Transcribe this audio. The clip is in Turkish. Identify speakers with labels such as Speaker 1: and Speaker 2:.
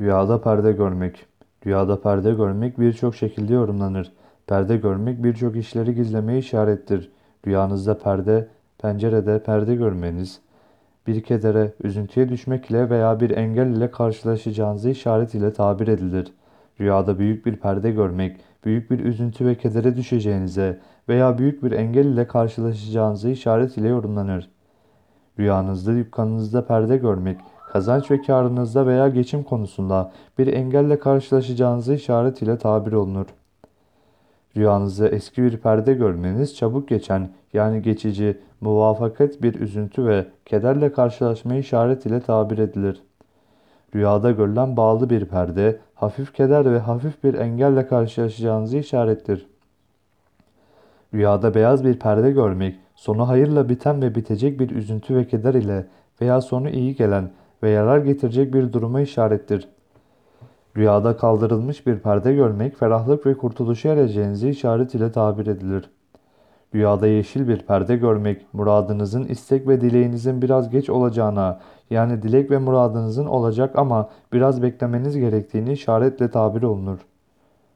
Speaker 1: Rüyada perde görmek. Rüyada perde görmek birçok şekilde yorumlanır. Perde görmek birçok işleri gizlemeye işarettir. Rüyanızda perde, pencerede perde görmeniz, bir kedere, üzüntüye düşmek ile veya bir engel ile karşılaşacağınızı işaret ile tabir edilir. Rüyada büyük bir perde görmek, büyük bir üzüntü ve kedere düşeceğinize veya büyük bir engel ile karşılaşacağınızı işaret ile yorumlanır. Rüyanızda dükkanınızda perde görmek, kazanç ve karınızda veya geçim konusunda bir engelle karşılaşacağınızı işaret ile tabir olunur. Rüyanızda eski bir perde görmeniz çabuk geçen yani geçici, muvafakat bir üzüntü ve kederle karşılaşmayı işaret ile tabir edilir. Rüyada görülen bağlı bir perde, hafif keder ve hafif bir engelle karşılaşacağınızı işarettir. Rüyada beyaz bir perde görmek, sonu hayırla biten ve bitecek bir üzüntü ve keder ile veya sonu iyi gelen ve yarar getirecek bir duruma işarettir. Rüyada kaldırılmış bir perde görmek, ferahlık ve kurtuluşa ereceğinizi işaret ile tabir edilir. Rüyada yeşil bir perde görmek, muradınızın istek ve dileğinizin biraz geç olacağına, yani dilek ve muradınızın olacak ama biraz beklemeniz gerektiğini işaretle tabir olunur.